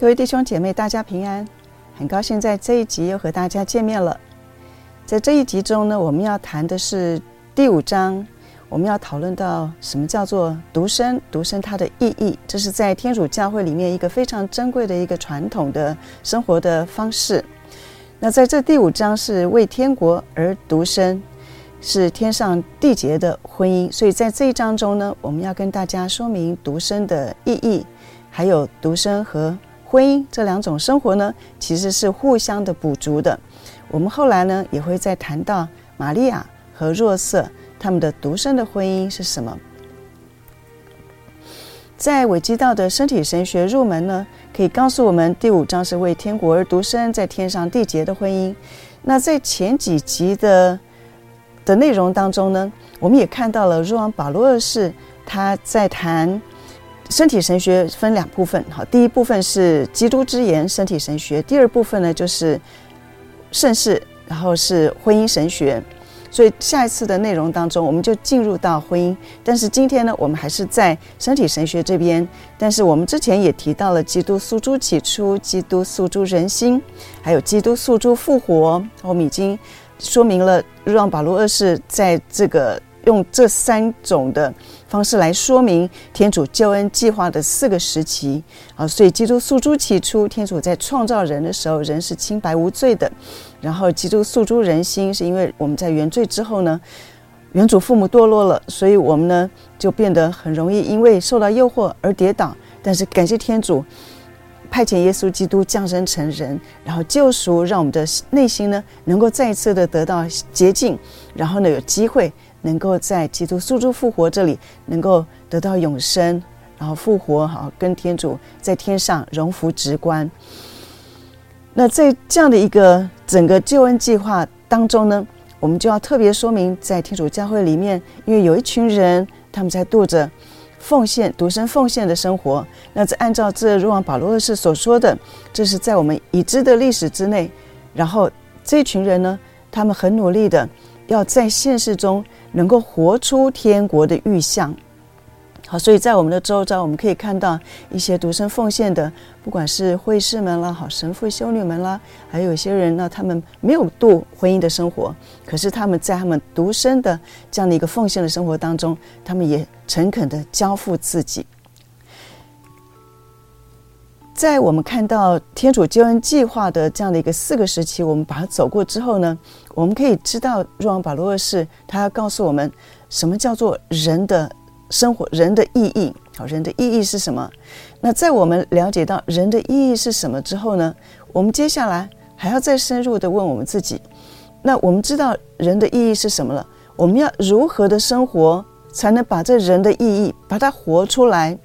各位弟兄姐妹，大家平安！很高兴在这一集又和大家见面了。在这一集中呢，我们要谈的是第五章，我们要讨论到什么叫做独身，独身它的意义。这是在天主教会里面一个非常珍贵的一个传统的生活的方式。那在这第五章是为天国而独身，是天上缔结的婚姻。所以在这一章中呢，我们要跟大家说明独身的意义，还有独身和。婚姻这两种生活呢，其实是互相的补足的。我们后来呢，也会再谈到玛利亚和若瑟他们的独身的婚姻是什么。在韦基道的身体神学入门呢，可以告诉我们，第五章是为天国而独身，在天上缔结的婚姻。那在前几集的的内容当中呢，我们也看到了若望保罗二世他在谈。身体神学分两部分，好，第一部分是基督之言身体神学，第二部分呢就是圣事，然后是婚姻神学。所以下一次的内容当中，我们就进入到婚姻。但是今天呢，我们还是在身体神学这边。但是我们之前也提到了基督诉诸起初，基督诉诸人心，还有基督诉诸复活。我们已经说明了，让保罗二世在这个。用这三种的方式来说明天主救恩计划的四个时期啊，所以基督诉诸起初，天主在创造人的时候，人是清白无罪的。然后基督诉诸人心，是因为我们在原罪之后呢，原主父母堕落了，所以我们呢就变得很容易因为受到诱惑而跌倒。但是感谢天主派遣耶稣基督降生成人，然后救赎，让我们的内心呢能够再一次的得到洁净，然后呢有机会。能够在基督诉诸复活这里能够得到永生，然后复活好跟天主在天上荣福直观。那在这样的一个整个救恩计划当中呢，我们就要特别说明，在天主教会里面，因为有一群人他们在度着奉献、独身奉献的生活。那这按照这若望保罗二世所说的，这是在我们已知的历史之内。然后这群人呢，他们很努力的要在现实中。能够活出天国的预象，好，所以在我们的周遭，我们可以看到一些独身奉献的，不管是会士们啦，好神父、修女们啦，还有一些人呢，他们没有度婚姻的生活，可是他们在他们独身的这样的一个奉献的生活当中，他们也诚恳的交付自己。在我们看到天主救恩计划的这样的一个四个时期，我们把它走过之后呢，我们可以知道，若望保禄二世他要告诉我们，什么叫做人的生活，人的意义。好，人的意义是什么？那在我们了解到人的意义是什么之后呢，我们接下来还要再深入的问我们自己，那我们知道人的意义是什么了？我们要如何的生活，才能把这人的意义把它活出来？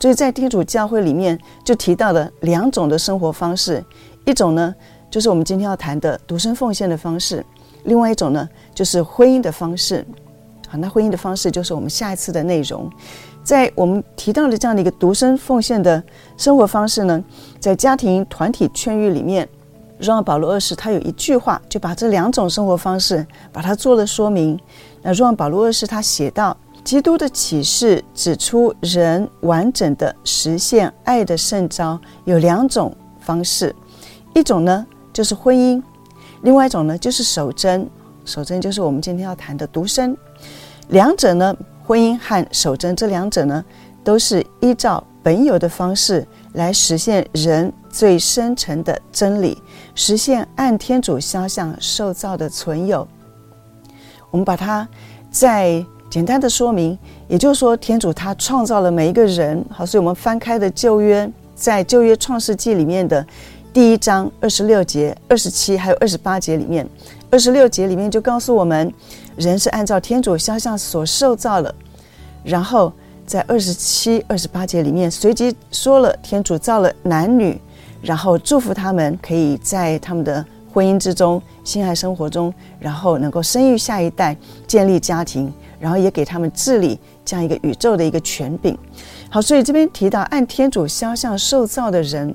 所以在天主教会里面就提到了两种的生活方式，一种呢就是我们今天要谈的独身奉献的方式，另外一种呢就是婚姻的方式。好，那婚姻的方式就是我们下一次的内容。在我们提到的这样的一个独身奉献的生活方式呢，在家庭团体劝諭里面，若望保禄二世他有一句话就把这两种生活方式把它做了说明。那若望保禄二世他写到。基督的启示指出，人完整的实现爱的圣召有两种方式，一种呢就是婚姻，另外一种呢就是守贞。守贞就是我们今天要谈的独身。两者呢，婚姻和守贞这两者呢，都是依照本有的方式来实现人最深沉的真理，实现按天主肖像受造的存有。我们把它在。简单的说明，也就是说，天主他创造了每一个人，好，所以我们翻开的旧约，在旧约创世纪里面的第一章二十六节、二十七还有二十八节里面，二十六节里面就告诉我们，人是按照天主肖像所受造的，然后在二十七、二十八节里面随即说了，天主造了男女，然后祝福他们可以在他们的婚姻之中、性爱生活中，然后能够生育下一代，建立家庭。然后也给他们治理这样一个宇宙的一个权柄。好，所以这边提到按天主肖像受造的人，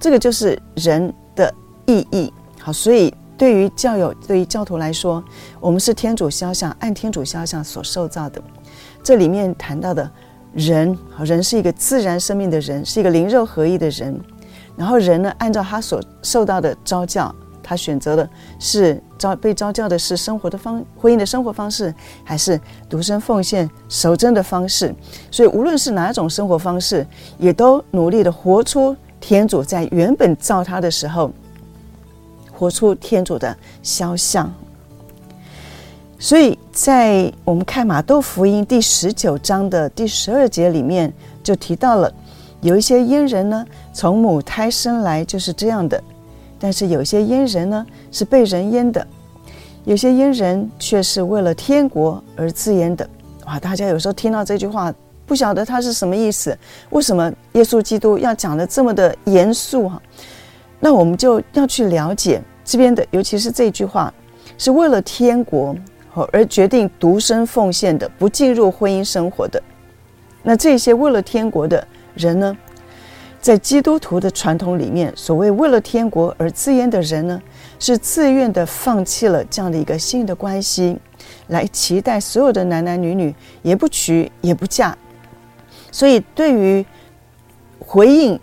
这个就是人的意义。好，所以对于教友、对于教徒来说，我们是天主肖像，按天主肖像所受造的。这里面谈到的人，好，人是一个自然生命的人，是一个灵肉合一的人。然后人呢，按照他所受到的召教，他选择的是招被招教的是生活的方婚姻的生活方式，还是独身奉献守贞的方式？所以无论是哪种生活方式，也都努力的活出天主在原本造他的时候，活出天主的肖像。所以在我们看马窦福音第十九章的第十二节里面，就提到了。有一些阉人呢，从母胎生来就是这样的；但是有些阉人呢，是被人阉的；有些阉人却是为了天国而自阉的。哇！大家有时候听到这句话，不晓得它是什么意思？为什么耶稣基督要讲得这么的严肃哈？那我们就要去了解这边的，尤其是这句话，是为了天国而决定独身奉献的，不进入婚姻生活的。那这些为了天国的。人呢，在基督徒的传统里面，所谓为了天国而自阉的人呢，是自愿的放弃了这样的一个性的关系，来期待所有的男男女女也不娶也不嫁。所以，对于回应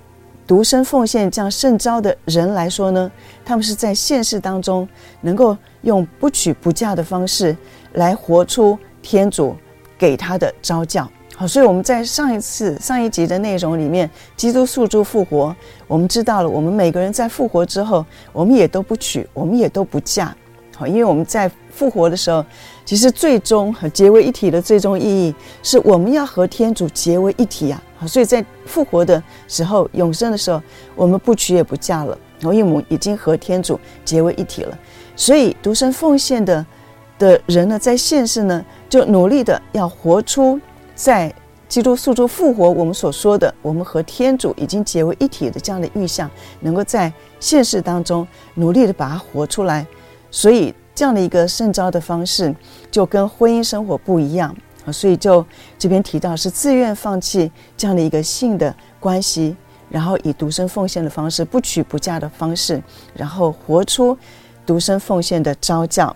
独身奉献这样圣召的人来说呢，他们是在现实当中能够用不娶不嫁的方式来活出天主给他的召叫。好，所以我们在上一次上一集的内容里面，基督诉诸复活，我们知道了，我们每个人在复活之后，我们也都不娶，我们也都不嫁。好，因为我们在复活的时候，其实最终和结为一体的最终意义，是我们要和天主结为一体啊。好，所以在复活的时候，永生的时候，我们不娶也不嫁了，因为我们已经和天主结为一体了。所以独身奉献的的人呢，在现世呢，就努力的要活出。在基督诉诸复活，我们所说的，我们和天主已经结为一体的这样的预象，能够在现实当中努力的把它活出来。所以这样的一个圣召的方式，就跟婚姻生活不一样啊。所以就这边提到是自愿放弃这样的一个性的关系，然后以独身奉献的方式，不娶不嫁的方式，然后活出独身奉献的召叫。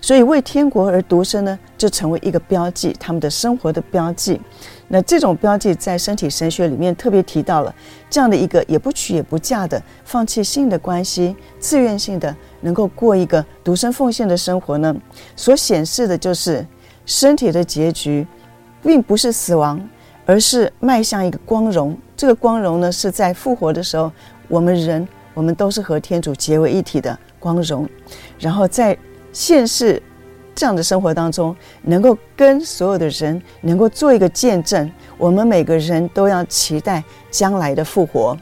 所以为天国而独身呢，就成为一个标记，他们的生活的标记。那这种标记在身体神学里面特别提到了这样的一个也不娶也不嫁的放弃性的关系，自愿性的能够过一个独身奉献的生活呢，所显示的就是身体的结局，并不是死亡，而是迈向一个光荣。这个光荣呢，是在复活的时候，我们人我们都是和天主结为一体的光荣，然后在。现世这样的生活当中，能够跟所有的人能够做一个见证，我们每个人都要期待将来的复活。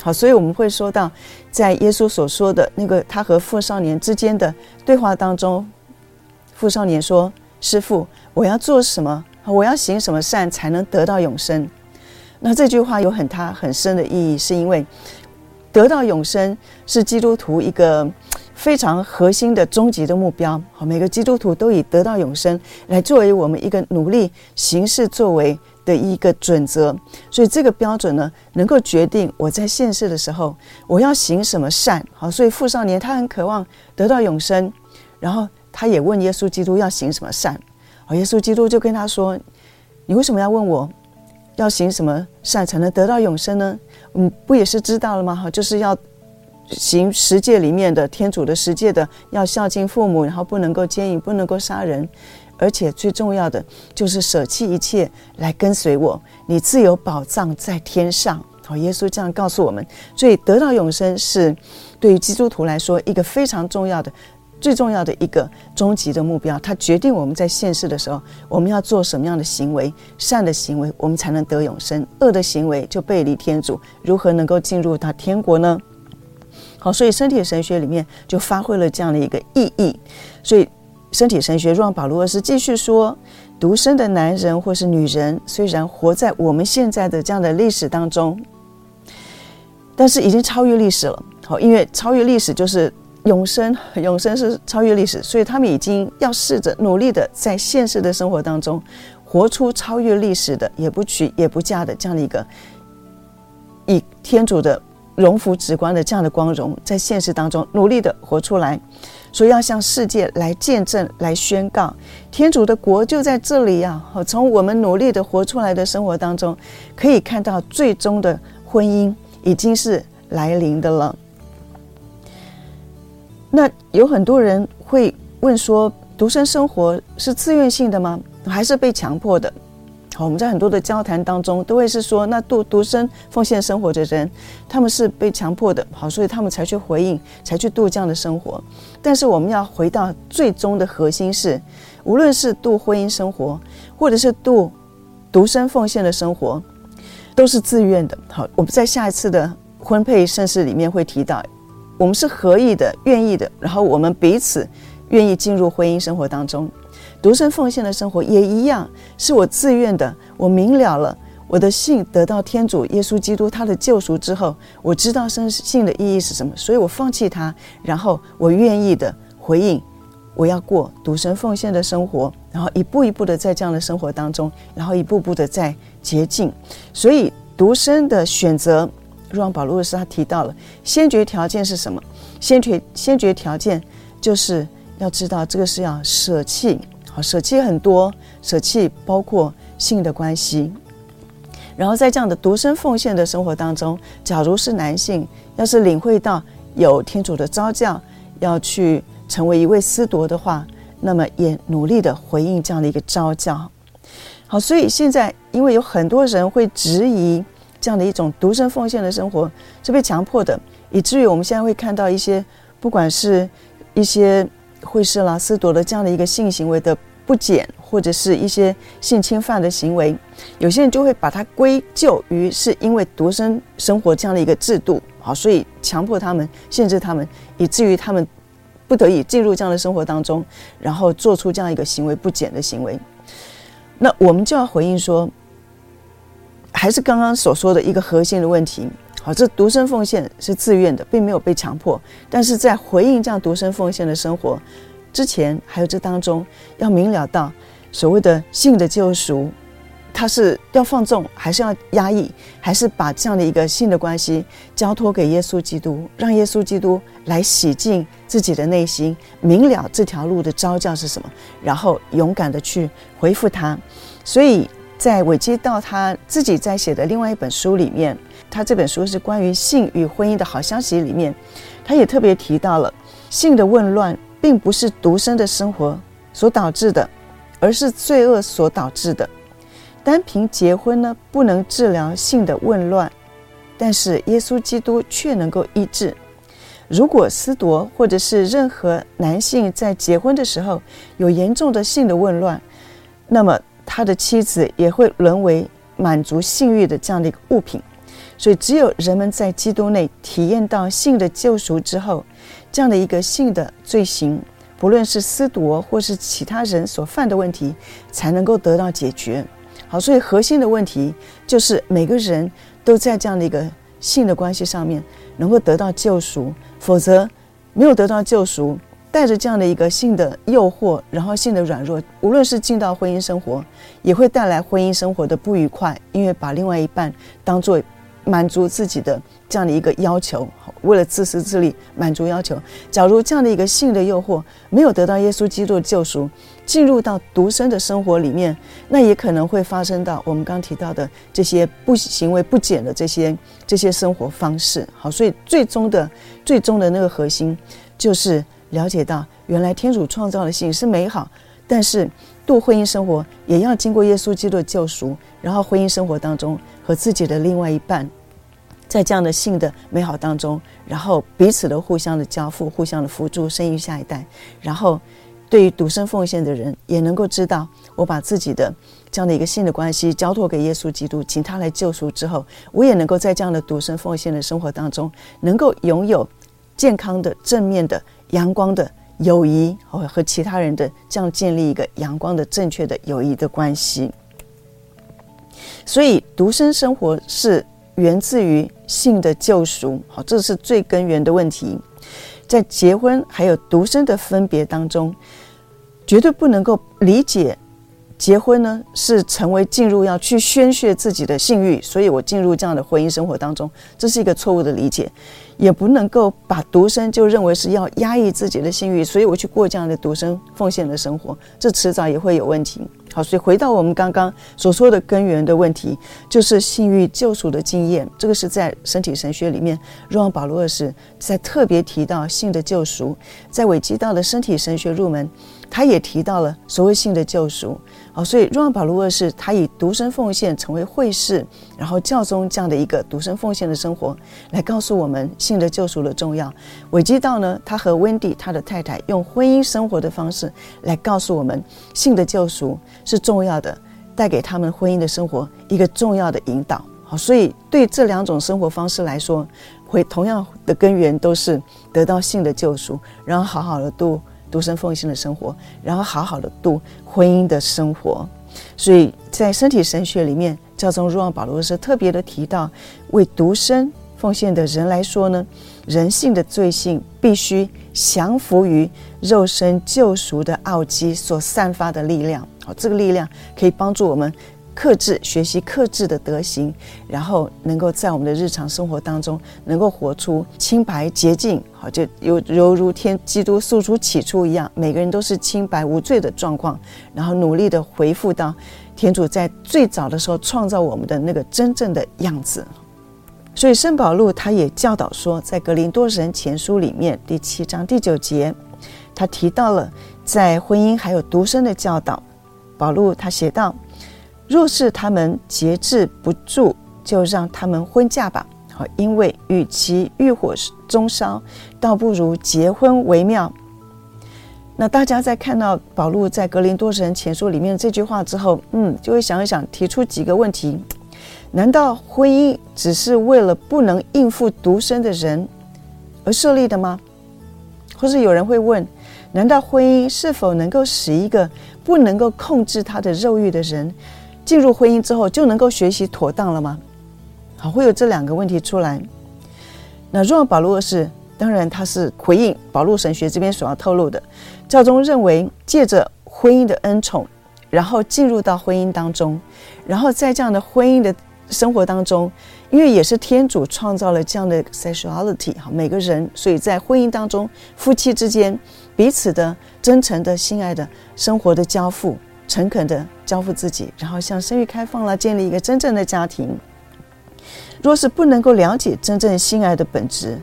好，所以我们会说到，在耶稣所说的那个他和富少年之间的对话当中，富少年说：“师傅，我要做什么？我要行什么善才能得到永生？”那这句话有很他很深的意义，是因为得到永生是基督徒一个。非常核心的终极的目标，好，每个基督徒都以得到永生来作为我们一个努力行事作为的一个准则，所以这个标准呢，能够决定我在现世的时候我要行什么善。好，所以富少年他很渴望得到永生，然后他也问耶稣基督要行什么善。好，耶稣基督就跟他说：“你为什么要问我要行什么善才能得到永生呢？嗯，不也是知道了吗？哈，就是要。”行十诫里面的天主的十诫的，要孝敬父母，然后不能够奸淫，不能够杀人，而且最重要的就是舍弃一切来跟随我。你自有宝藏在天上。好，耶稣这样告诉我们。所以得到永生是对于基督徒来说一个非常重要的、最重要的一个终极的目标。它决定我们在现世的时候，我们要做什么样的行为，善的行为，我们才能得永生；恶的行为就背离天主，如何能够进入到天国呢？好，所以身体神学里面就发挥了这样的一个意义。所以身体神学让保罗是继续说，独身的男人或是女人，虽然活在我们现在的这样的历史当中，但是已经超越历史了。好，因为超越历史就是永生，永生是超越历史，所以他们已经要试着努力的在现实的生活当中，活出超越历史的，也不娶也不嫁的这样的一个以天主的。荣福直观的这样的光荣，在现实当中努力的活出来，所以要向世界来见证、来宣告，天主的国就在这里呀！从我们努力的活出来的生活当中，可以看到最终的婚姻已经是来临的了。那有很多人会问说，独身生活是自愿性的吗？还是被强迫的？好，我们在很多的交谈当中都会是说，那独独身奉献生活的人，他们是被强迫的，好，所以他们才去回应，才去度这样的生活。但是我们要回到最终的核心是，无论是度婚姻生活，或者是度独身奉献的生活，都是自愿的。好，我们在下一次的婚配盛世里面会提到，我们是合意的、愿意的，然后我们彼此愿意进入婚姻生活当中。独身奉献的生活也一样，是我自愿的。我明了了，我的信得到天主耶稣基督他的救赎之后，我知道生信的意义是什么，所以我放弃他，然后我愿意的回应，我要过独身奉献的生活，然后一步一步的在这样的生活当中，然后一步步的在洁净。所以独身的选择，若望保禄二世他提到了先决条件是什么？先决先决条件就是要知道这个是要舍弃。好，舍弃很多，舍弃包括性的关系。然后在这样的独身奉献的生活当中，假如是男性，要是领会到有天主的召叫，要去成为一位司铎的话，那么也努力的回应这样的一个召叫。好，所以现在因为有很多人会质疑这样的一种独身奉献的生活是被强迫的，以至于我们现在会看到一些，不管是一些。会是啦，司铎的这样的一个性行为的不检，或者是一些性侵犯的行为，有些人就会把它归咎于是因为独身生活这样的一个制度，好，所以强迫他们、限制他们，以至于他们不得已进入这样的生活当中，然后做出这样一个行为不检的行为。那我们就要回应说，还是刚刚所说的一个核心的问题。好，这独身奉献是自愿的，并没有被强迫。但是在回应这样独身奉献的生活之前，还有这当中要明了到所谓的性的救赎，它是要放纵，还是要压抑，还是把这样的一个性的关系交托给耶稣基督，让耶稣基督来洗净自己的内心，明了这条路的召叫是什么，然后勇敢的去回复他。所以在韦基道他自己在写的另外一本书里面。他这本书是关于性与婚姻的好消息里面，他也特别提到了性的混乱并不是独身的生活所导致的，而是罪恶所导致的。单凭结婚呢，不能治疗性的混乱，但是耶稣基督却能够医治。如果司铎或者是任何男性在结婚的时候有严重的性的混乱，那么他的妻子也会沦为满足性欲的这样的一个物品。所以，只有人们在基督内体验到性的救赎之后，这样的一个性的罪行，不论是私夺或是其他人所犯的问题，才能够得到解决。好，所以核心的问题就是每个人都在这样的一个性的关系上面能够得到救赎，否则没有得到救赎，带着这样的一个性的诱惑，然后性的软弱，无论是进到婚姻生活，也会带来婚姻生活的不愉快，因为把另外一半当作。满足自己的这样的一个要求，为了自私自利满足要求。假如这样的一个性的诱惑没有得到耶稣基督的救赎，进入到独身的生活里面，那也可能会发生到我们刚提到的这些不行为不检的这些这些生活方式。好，所以最终的最终的那个核心就是了解到，原来天主创造的性是美好，但是度婚姻生活也要经过耶稣基督的救赎，然后婚姻生活当中和自己的另外一半。在这样的性的美好当中，然后彼此的互相的交付、互相的扶助，生育下一代。然后，对于独身奉献的人，也能够知道，我把自己的这样的一个性的关系交托给耶稣基督，请他来救赎之后，我也能够在这样的独身奉献的生活当中，能够拥有健康的、正面的、阳光的友谊，和和其他人的这样建立一个阳光的、正确的友谊的关系。所以，独身生活是。源自于性的救赎，好，这是最根源的问题。在结婚还有独身的分别当中，绝对不能够理解结婚呢是成为进入要去宣泄自己的性欲，所以我进入这样的婚姻生活当中，这是一个错误的理解。也不能够把独身就认为是要压抑自己的性欲，所以我去过这样的独身奉献的生活，这迟早也会有问题。好，所以回到我们刚刚所说的根源的问题，就是性欲救赎的经验。这个是在身体神学里面，若望保罗二世在特别提到性的救赎，在韦基道的身体神学入门，他也提到了所谓性的救赎。好，所以若望保禄二世他以独身奉献成为会士，然后教宗这样的一个独身奉献的生活，来告诉我们性的救赎的重要。韦基道呢，他和温蒂他的太太用婚姻生活的方式来告诉我们性的救赎。是重要的，带给他们婚姻的生活一个重要的引导。好，所以对这两种生活方式来说，会同样的根源都是得到性的救赎，然后好好的度独身奉献的生活，然后好好的度婚姻的生活。所以在身体神学里面，教宗若望保禄是特别的提到，为独身奉献的人来说呢，人性的罪性必须降服于肉身救赎的奥迹所散发的力量。好，这个力量可以帮助我们克制、学习克制的德行，然后能够在我们的日常生活当中能够活出清白洁净。好，就犹犹如天基督诉诸起初一样，每个人都是清白无罪的状况，然后努力的回复到天主在最早的时候创造我们的那个真正的样子。所以圣保禄他也教导说，在格林多人前书里面第七章第九节，他提到了在婚姻还有独身的教导。保禄他写道：“若是他们节制不住，就让他们婚嫁吧。好，因为与其欲火中烧，倒不如结婚为妙。”那大家在看到保禄在《格林多神前书》里面这句话之后，嗯，就会想一想，提出几个问题：难道婚姻只是为了不能应付独身的人而设立的吗？或是有人会问：难道婚姻是否能够使一个不能够控制他的肉欲的人，进入婚姻之后就能够学习妥当了吗？好，会有这两个问题出来。那若保禄二世，当然他是回应保禄神学这边所要透露的。教宗认为，借着婚姻的恩宠，然后进入到婚姻当中，然后在这样的婚姻的生活当中，因为也是天主创造了这样的 sexuality，好，每个人，所以在婚姻当中，夫妻之间。彼此的真诚的、心爱的生活的交付，诚恳的交付自己，然后向生育开放了，建立一个真正的家庭。若是不能够了解真正心爱的本质，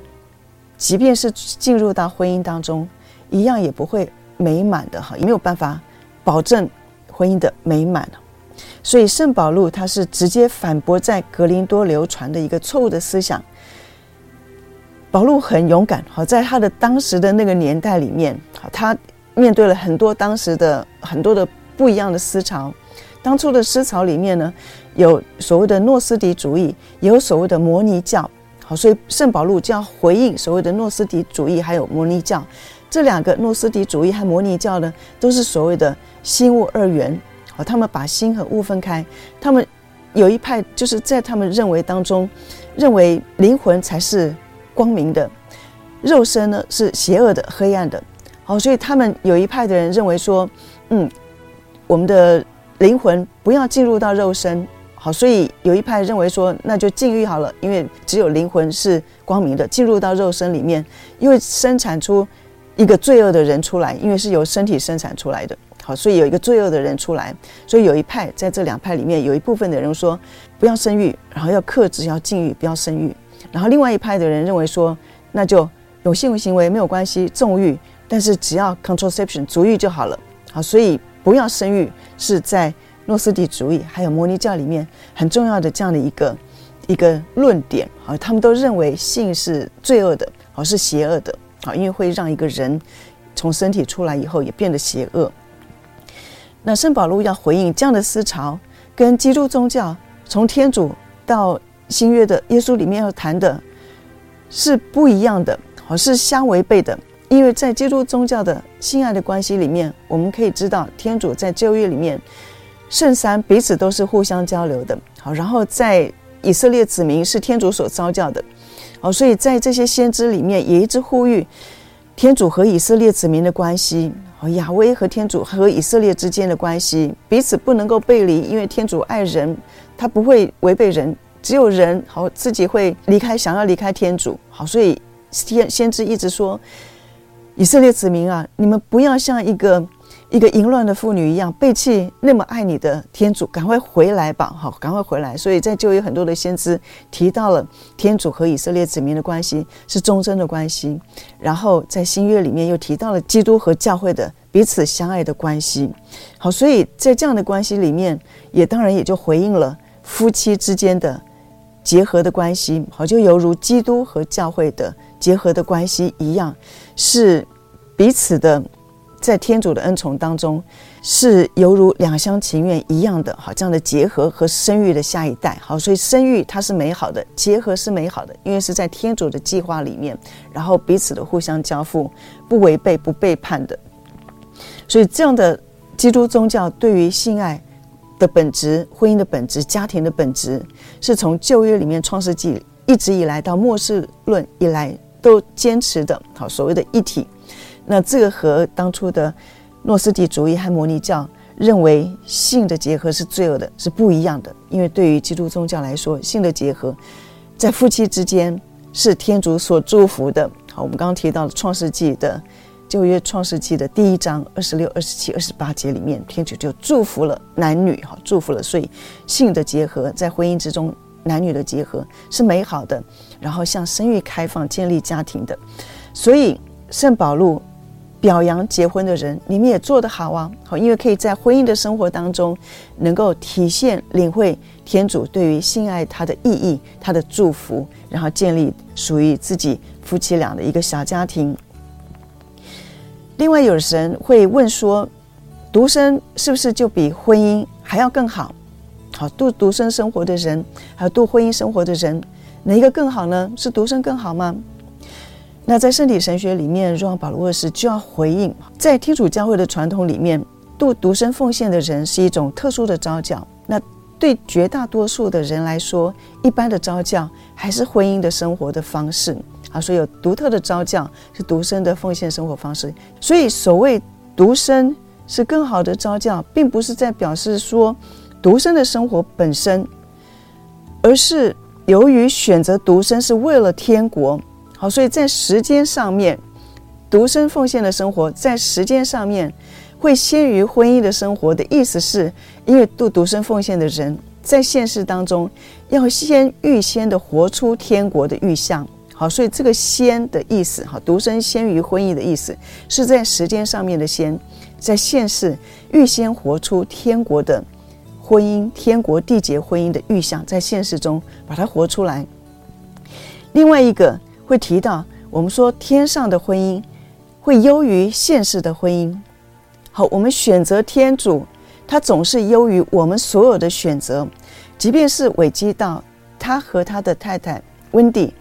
即便是进入到婚姻当中，一样也不会美满的哈，也没有办法保证婚姻的美满。所以圣保禄他是直接反驳在格林多流传的一个错误的思想。保禄很勇敢，好，在他的当时的那个年代里面，好，他面对了很多当时的很多的不一样的思潮。当初的思潮里面呢，有所谓的诺斯底主义，也有所谓的摩尼教，好，所以圣保禄就要回应所谓的诺斯底主义还有摩尼教。这两个诺斯底主义和摩尼教呢，都是所谓的心物二元，好，他们把心和物分开。他们有一派就是在他们认为当中，认为灵魂才是。光明的肉身呢，是邪恶的、黑暗的。好，所以他们有一派的人认为说，嗯，我们的灵魂不要进入到肉身。好，所以有一派认为说，那就禁欲好了，因为只有灵魂是光明的，进入到肉身里面，因为生产出一个罪恶的人出来，因为是由身体生产出来的。好，所以有一个罪恶的人出来，所以有一派在这两派里面，有一部分的人说不要生育，然后要克制，要禁欲，不要生育。然后另外一派的人认为说，那就有性行为没有关系，纵欲，但是只要 contraception 足浴就好了。好，所以不要生育是在诺斯底主义还有摩尼教里面很重要的这样的一个一个论点。好，他们都认为性是罪恶的，好，是邪恶的。好，因为会让一个人从身体出来以后也变得邪恶。那圣保禄要回应这样的思潮，跟基督宗教从天主到新约的耶稣里面要谈的是不一样的，好，是相违背的。因为在基督宗教的性爱的关系里面，我们可以知道天主在旧约里面圣三彼此都是互相交流的，好，然后在以色列子民是天主所召叫的，好，所以在这些先知里面也一直呼吁天主和以色列子民的关系，好，亚威和天主和以色列之间的关系彼此不能够背离，因为天主爱人，他不会违背人。只有人好自己会离开，想要离开天主。好，所以先先知一直说，以色列子民啊，你们不要像一个一个淫乱的妇女一样背弃那么爱你的天主，赶快回来吧！好，赶快回来。所以在旧约很多的先知提到了天主和以色列子民的关系是忠贞的关系，然后在新约里面又提到了基督和教会的彼此相爱的关系。好，所以在这样的关系里面，也当然也就回应了夫妻之间的结合的关系。好，就犹如基督和教会的结合的关系一样，是彼此的。在天主的恩宠当中，是犹如两厢情愿一样的，好，这样的结合和生育的下一代，好，所以生育它是美好的，结合是美好的，因为是在天主的计划里面，然后彼此的互相交付，不违背、不背叛的。所以这样的基督宗教对于性爱的本质、婚姻的本质、家庭的本质，是从旧约里面创世纪一直以来到末世论以来都坚持的，好，所谓的一体。那这个和当初的诺斯底主义和摩尼教认为性的结合是罪恶的，是不一样的。因为对于基督宗教来说，性的结合在夫妻之间是天主所祝福的。好，我们刚刚提到了创世纪的旧约创世纪的第一章二十六、二十七、二十八节里面，天主就祝福了男女，好，祝福了。所以性的结合在婚姻之中，男女的结合是美好的，然后向生育开放、建立家庭的。所以圣保禄。表扬结婚的人，你们也做得好啊！好，因为可以在婚姻的生活当中，能够体现、领会天主对于性爱他的意义、他的祝福，然后建立属于自己夫妻俩的一个小家庭。另外，有人会问说，独身是不是就比婚姻还要更好？好，度独身生活的人，还有度婚姻生活的人，哪一个更好呢？是独身更好吗？那在圣体神学里面，若望保罗二世就要回应，在天主教会的传统里面，度独身奉献的人是一种特殊的召叫。那对绝大多数的人来说，一般的召叫还是婚姻的生活的方式啊，所以有独特的召叫是独身的奉献生活方式。所以所谓独身是更好的召叫，并不是在表示说独身的生活本身，而是由于选择独身是为了天国。好，所以在时间上面，独身奉献的生活在时间上面会先于婚姻的生活的意思是，因为度独身奉献的人在现实当中要先预先的活出天国的预象。好，所以这个“先”的意思，哈，独身先于婚姻的意思是在时间上面的先，在现世预先活出天国的婚姻、天国缔结婚姻的预象，在现实中把它活出来。另外一个。会提到，我们说天上的婚姻会优于现实的婚姻。好，我们选择天主，他总是优于我们所有的选择。即便是韦基道，他和他的太太温蒂，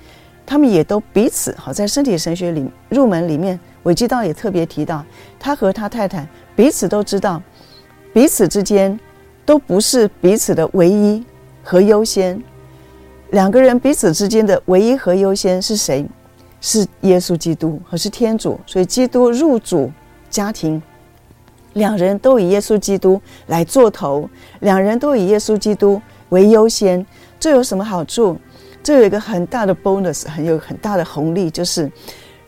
他们也都彼此好，在身体神学里入门里面，韦基道也特别提到，他和他太太彼此都知道，彼此之间都不是彼此的唯一和优先。两个人彼此之间的唯一和优先是谁？是耶稣基督，和是天主。所以基督入主家庭，两人都以耶稣基督来做头，两人都以耶稣基督为优先。这有什么好处？这有一个很大的 bonus，很有很大的红利，就是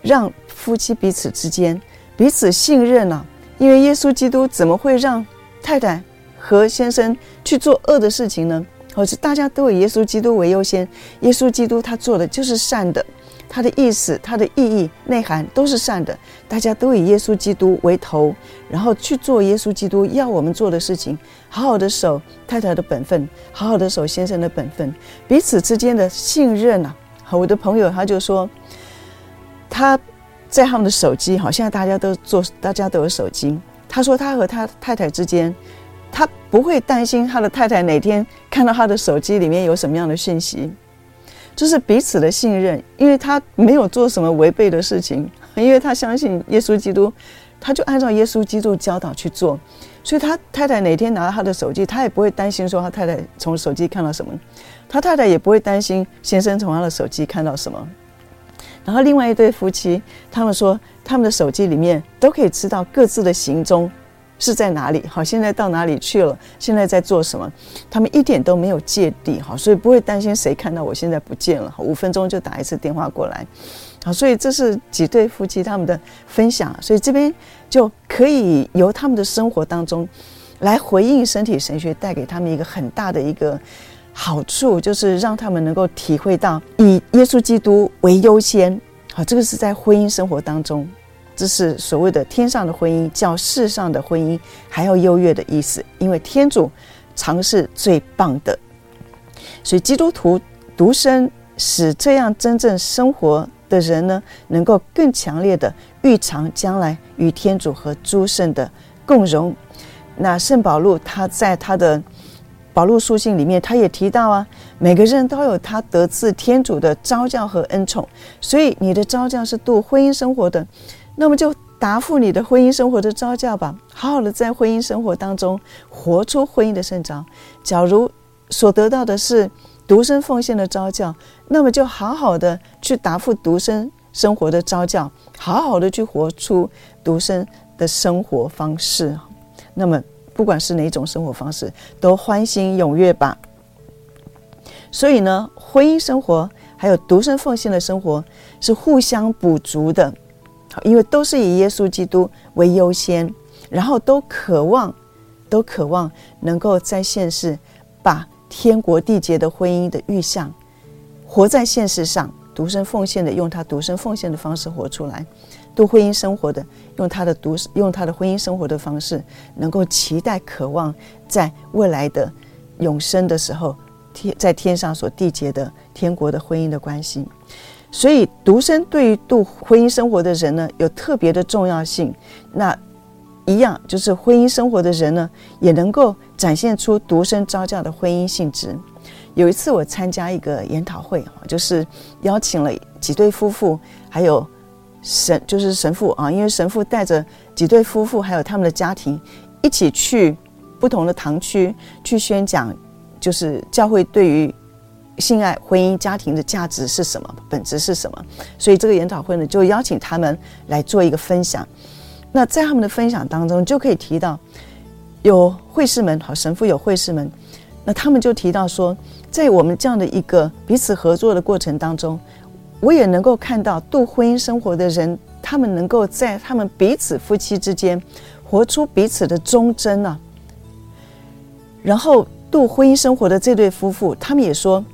让夫妻彼此之间彼此信任啊。因为耶稣基督怎么会让太太和先生去做恶的事情呢？或者大家都以耶稣基督为优先，耶稣基督他做的就是善的，他的意思、他的意义、内涵都是善的。大家都以耶稣基督为头，然后去做耶稣基督要我们做的事情，好好的守太太的本分，好好的守先生的本分，彼此之间的信任啊。和，我的朋友他就说，他在他们的手机，好，现在大家都做，大家都有手机。他说他和他太太之间。他不会担心他的太太哪天看到他的手机里面有什么样的讯息，就是彼此的信任，因为他没有做什么违背的事情，因为他相信耶稣基督，他就按照耶稣基督教导去做，所以他太太哪天拿到他的手机，他也不会担心说他太太从手机看到什么，他太太也不会担心先生从他的手机看到什么。然后另外一对夫妻，他们说他们的手机里面都可以知道各自的行踪。是在哪里？好，现在到哪里去了？现在在做什么？他们一点都没有芥蒂，好，所以不会担心谁看到我现在不见了。五分钟就打一次电话过来，好，所以这是几对夫妻他们的分享，所以这边就可以由他们的生活当中来回应身体神学带给他们一个很大的一个好处，就是让他们能够体会到以耶稣基督为优先。好，这个是在婚姻生活当中，这是所谓的天上的婚姻，较世上的婚姻还要优越的意思，因为天主常是最棒的，所以基督徒独身使这样真正生活的人呢，能够更强烈的预尝将来与天主和诸圣的共荣。那圣保禄他在他的保禄书信里面，他也提到啊，每个人都有他得自天主的召叫和恩宠，所以你的召叫是度婚姻生活的，那么就答复你的婚姻生活的招教吧，好好的在婚姻生活当中活出婚姻的圣召。假如所得到的是独身奉献的招教，那么就好好的去答复独身生活的招教，好好的去活出独身的生活方式。那么不管是哪种生活方式，都欢欣踊跃吧。所以呢，婚姻生活还有独身奉献的生活是互相补足的，因为都是以耶稣基督为优先，然后都渴望，都渴望能够在现世把。天国缔结的婚姻的预象，活在现世上，独身奉献的，用他独身奉献的方式活出来；度婚姻生活的，用他的独用他的婚姻生活的方式，能够期待、渴望在未来的永生的时候，天在天上所缔结的天国的婚姻的关系。所以，独身对于度婚姻生活的人呢，有特别的重要性。那。一样，就是婚姻生活的人呢，也能够展现出独身招教的婚姻性质。有一次我参加一个研讨会，就是邀请了几对夫妇，还有神，就是神父啊，因为神父带着几对夫妇还有他们的家庭一起去不同的堂区去宣讲，就是教会对于性爱、婚姻、家庭的价值是什么，本质是什么。所以这个研讨会呢，就邀请他们来做一个分享。那在他们的分享当中，就可以提到有会士们，好，神父有会士们，那他们就提到说，在我们这样的一个彼此合作的过程当中，我也能够看到度婚姻生活的人，他们能够在他们彼此夫妻之间活出彼此的忠贞啊。然后度婚姻生活的这对夫妇，他们也说，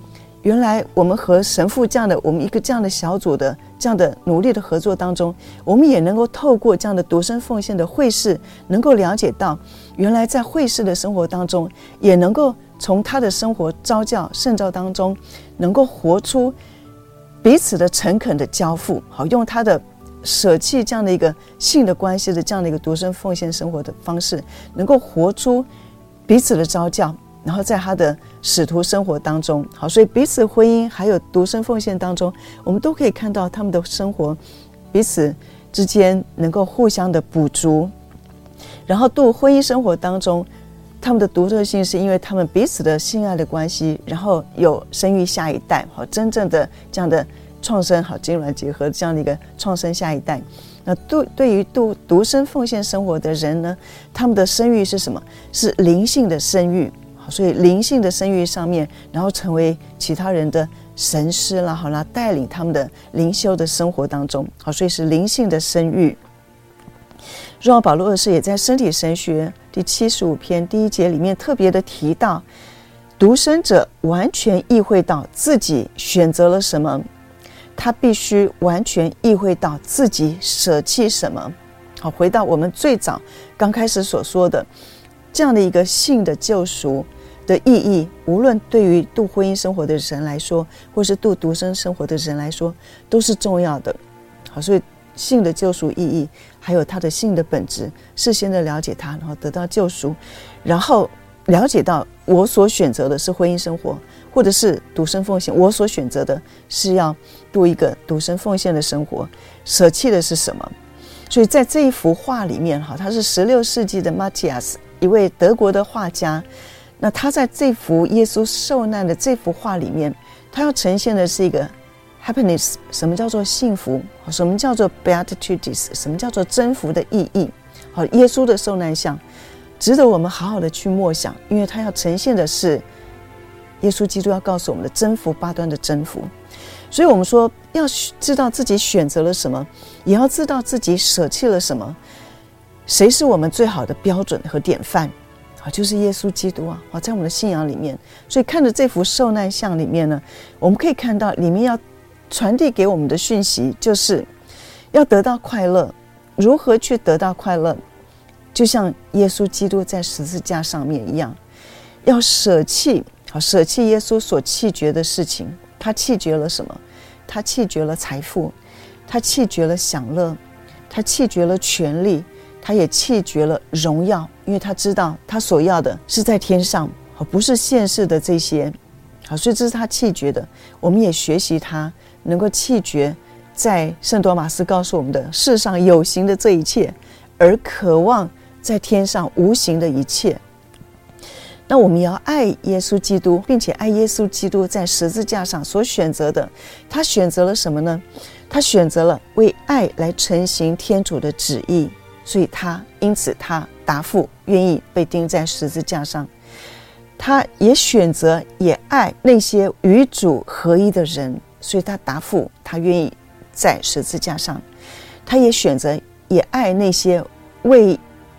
原来我们和神父这样的，我们一个这样的小组的。这样的努力的合作当中，我们也能够透过这样的独身奉献的会士，能够了解到，原来在会士的生活当中，也能够从他的生活招教圣召当中，能够活出彼此的诚恳的交付，好用他的舍弃这样的一个性的关系的这样的一个独身奉献生活的方式，能够活出彼此的招教。然后在他的使徒生活当中，好，所以彼此婚姻还有独身奉献当中，我们都可以看到他们的生活彼此之间能够互相的补足。然后度婚姻生活当中，他们的独特性是因为他们彼此的性爱的关系，然后有生育下一代，好，真正的这样的创生，好，精卵结合这样的一个创生下一代。那对对于度独身奉献生活的人呢，他们的生育是什么？是灵性的生育。所以灵性的生育上面，然后成为其他人的神师啦，好啦，带领他们的灵修的生活当中，好，所以是灵性的生育。若望保罗二世也在身体神学第七十五篇第一节里面特别的提到，独身者完全意会到自己选择了什么，他必须完全意会到自己舍弃什么。好，回到我们最早刚开始所说的这样的一个性的救赎。的意义，无论对于度婚姻生活的人来说，或是度独身生活的人来说，都是重要的。好，所以性的救赎意义，还有他的性的本质，事先的了解他，然后得到救赎，然后了解到我所选择的是婚姻生活，或者是独身奉献，我所选择的是要度一个独身奉献的生活，舍弃的是什么？所以在这一幅画里面，哈，他是十六世纪的马蒂亚斯，一位德国的画家。那他在这幅耶稣受难的这幅画里面，他要呈现的是一个 happiness，什么叫做幸福？什么叫做 beatitudes？什么叫做征服的意义？好，耶稣的受难像，值得我们好好的去默想，因为他要呈现的是耶稣基督要告诉我们的征服八端的征服。所以我们说要知道自己选择了什么，也要知道自己舍弃了什么。谁是我们最好的标准和典范？啊，就是耶稣基督啊！啊，在我们的信仰里面，所以看着这幅受难像里面呢，我们可以看到里面要传递给我们的讯息，就是要得到快乐。如何去得到快乐？就像耶稣基督在十字架上面一样，要舍弃，好舍弃耶稣所弃绝的事情。他弃绝了什么？他弃绝了财富，他弃绝了享乐，他弃绝了权力。他也弃绝了荣耀，因为他知道他所要的是在天上，而不是现世的这些。好，所以这是他弃绝的。我们也学习他能够弃绝，在圣多玛斯告诉我们的世上有形的这一切，而渴望在天上无形的一切。那我们要爱耶稣基督，并且爱耶稣基督在十字架上所选择的。他选择了什么呢？他选择了为爱来成行天主的旨意。所以他因此他答复愿意被钉在十字架上，他也选择也爱那些与主合一的人，所以他答复他愿意在十字架上，他也选择也爱那些为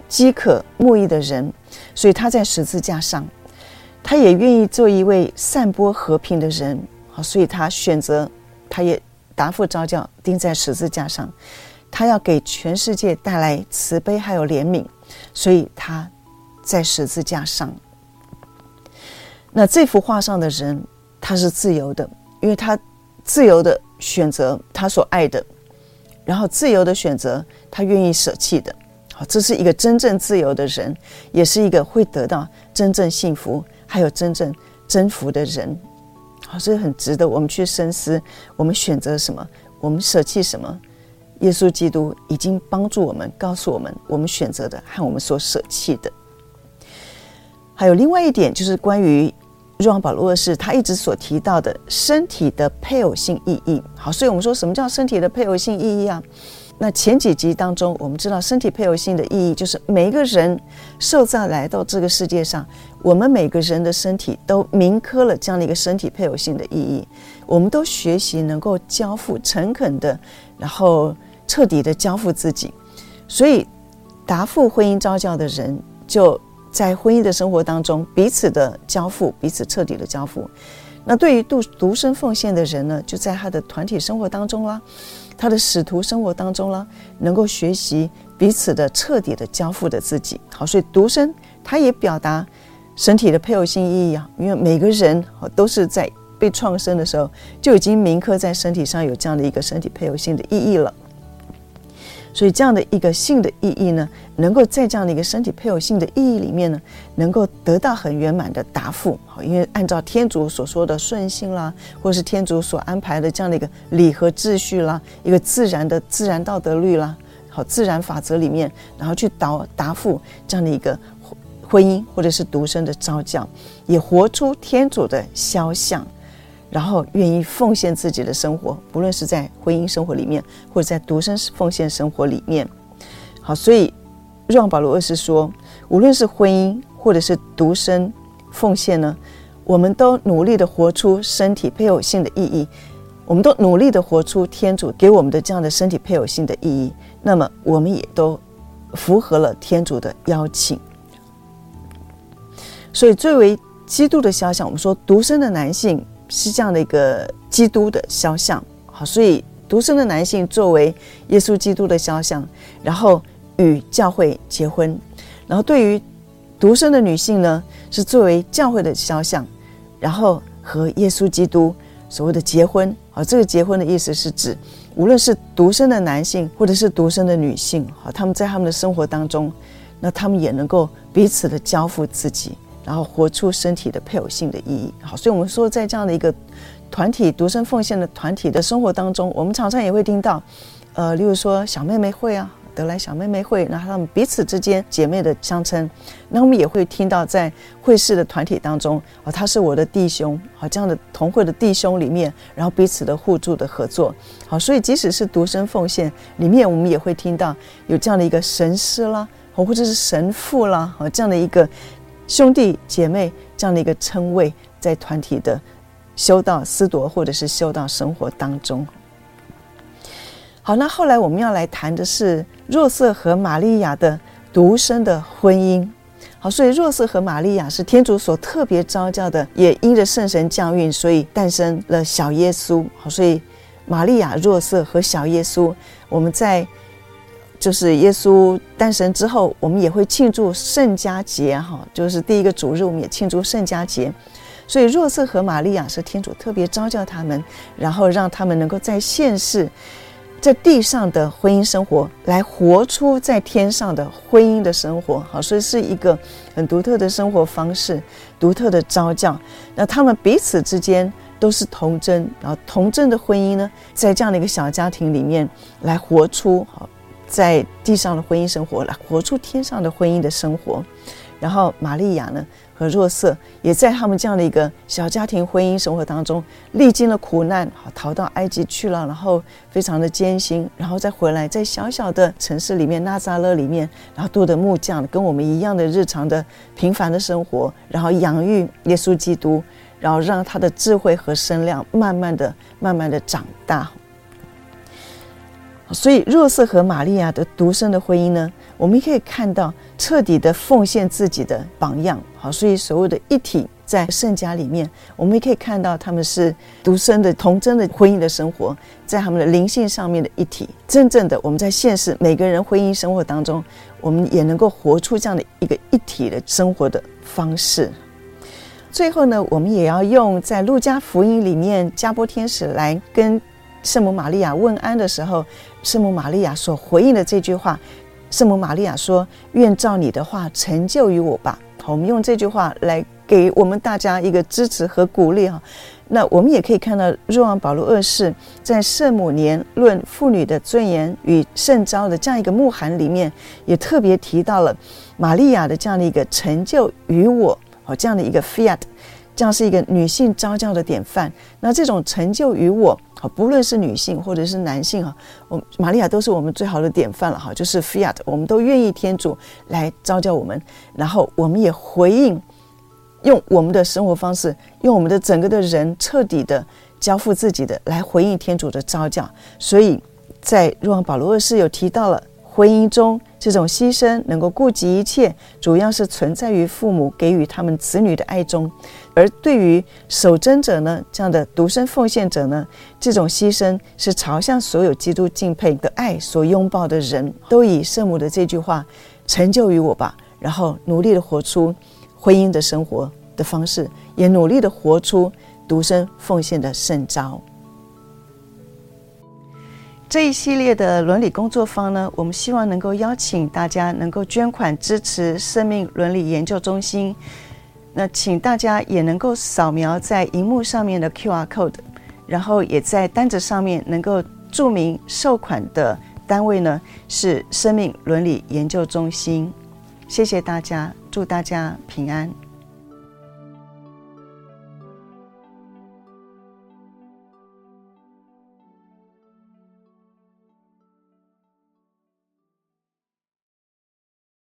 饥渴慕义的人，所以他在十字架上，他也愿意做一位散播和平的人，好，所以他选择他也答复招叫钉在十字架上。他要给全世界带来慈悲还有怜悯，所以他在十字架上。那这幅画上的人，他是自由的，因为他自由的选择他所爱的，然后自由的选择他愿意舍弃的。好，这是一个真正自由的人，也是一个会得到真正幸福还有真正征服的人。好，这很值得我们去深思。我们选择什么？我们舍弃什么？耶稣基督已经帮助我们，告诉我们我们选择的和我们所舍弃的。还有另外一点，就是关于若望保罗二世他一直所提到的身体的配偶性意义。好，所以我们说什么叫身体的配偶性意义啊？那前几集当中，我们知道身体配偶性的意义，就是每一个人受造来到这个世界上，我们每个人的身体都铭刻了这样的一个身体配偶性的意义。我们都学习能够交付诚恳的，然后。彻底的交付自己，所以答复婚姻召叫的人，就在婚姻的生活当中彼此的交付，彼此彻底的交付。那对于独独身奉献的人呢，就在他的团体生活当中啦，他的使徒生活当中啦，能够学习彼此的彻底的交付的自己。好，所以独身他也表达身体的配偶性意义啊，因为每个人都是在被创生的时候就已经铭刻在身体上有这样的一个身体配偶性的意义了。所以这样的一个性的意义呢，能够在这样的一个身体配偶性的意义里面呢，能够得到很圆满的答复。好，因为按照天主所说的顺性啦，或是天主所安排的这样的一个理和秩序啦，一个自然的自然道德律啦，好，自然法则里面，然后去答答复这样的一个婚姻或者是独身的召叫，也活出天主的肖像。然后愿意奉献自己的生活，不论是在婚姻生活里面，或者在独身奉献生活里面。好，所以让保罗二世说，无论是婚姻或者是独身奉献呢，我们都努力的活出身体配偶性的意义，我们都努力的活出天主给我们的这样的身体配偶性的意义。那么，我们也都符合了天主的邀请。所以，最为基督的肖像，我们说独身的男性。是这样的一个基督的肖像，好，所以独生的男性作为耶稣基督的肖像，然后与教会结婚；然后对于独生的女性呢，是作为教会的肖像，然后和耶稣基督所谓的结婚。好，这个结婚的意思是指，无论是独生的男性或者是独生的女性，好，他们在他们的生活当中，那他们也能够彼此的交付自己。然后活出身体的配偶性的意义，好，所以我们说，在这样的一个团体独身奉献的团体的生活当中，我们常常也会听到，呃，例如说小妹妹会啊，得来小妹妹会，然后他们彼此之间姐妹的相称，那我们也会听到在会士的团体当中，啊，他是我的弟兄，好，这样的同会的弟兄里面，然后彼此的互助的合作，好，所以即使是独身奉献里面，我们也会听到有这样的一个神师啦，或者是神父啦，好，这样的一个。兄弟姐妹这样的一个称谓，在团体的修道思夺或者是修道生活当中。好，那后来我们要来谈的是若瑟和玛利亚的独生的婚姻。好，所以若瑟和玛利亚是天主所特别召叫的，也因着圣神降孕，所以诞生了小耶稣。好，所以玛利亚、若瑟和小耶稣，我们在就是耶稣诞生之后，我们也会庆祝圣家节。哈，就是第一个主日，我们也庆祝圣家节。所以若瑟和玛利亚是天主特别召叫他们，然后让他们能够在现世。在地上的婚姻生活，来活出在天上的婚姻的生活，好，所以是一个很独特的生活方式，独特的召叫。那他们彼此之间都是童真，然后童真的婚姻呢，在这样的一个小家庭里面来活出好，在地上的婚姻生活，来活出天上的婚姻的生活。然后玛利亚呢，和若瑟也在他们这样的一个小家庭婚姻生活当中历经了苦难，好，逃到埃及去了，然后非常的艰辛，然后再回来，在小小的城市里面，纳匝勒里面，然后度的木匠，跟我们一样的日常的平凡的生活，然后养育耶稣基督，然后让他的智慧和身量慢慢的、慢慢的长大。所以，若瑟和玛利亚的独生的婚姻呢，我们可以看到彻底的奉献自己的榜样。好，所以所谓的一体在圣家里面，我们也可以看到他们是独生的童真的婚姻的生活，在他们的灵性上面的一体。真正的我们在现实每个人婚姻生活当中，我们也能够活出这样的一个一体的生活的方式。最后呢，我们也要用在路加福音里面加波天使来跟。圣母玛利亚问安的时候，圣母玛利亚所回应的这句话，圣母玛利亚说：“愿照你的话成就于我吧。”，我们用这句话来给我们大家一个支持和鼓励哈。那我们也可以看到，若望保禄二世在圣母年论妇女的尊严与圣召的这样一个牧函里面，也特别提到了玛利亚的这样的一个成就于我，好，这样的一个 fiat。这样是一个女性招教的典范。那这种成就于我，不论是女性或者是男性哈，我玛利亚都是我们最好的典范了哈。就是 Fiat，我们都愿意天主来招教我们，然后我们也回应，用我们的生活方式，用我们的整个的人彻底的交付自己的来回应天主的招教。所以在若望保罗二世有提到了。婚姻中这种牺牲能够顾及一切，主要是存在于父母给予他们子女的爱中；而对于守贞者呢，这样的独身奉献者呢，这种牺牲是朝向所有基督敬佩的爱所拥抱的人，都以圣母的这句话成就于我吧，然后努力的活出婚姻的生活的方式，也努力的活出独身奉献的圣召。这一系列的伦理工作坊呢，我们希望能够邀请大家能够捐款支持生命伦理研究中心。那请大家也能够扫描在荧幕上面的 QR code，然后也在单子上面能够注明受款的单位呢，是生命伦理研究中心。谢谢大家，祝大家平安。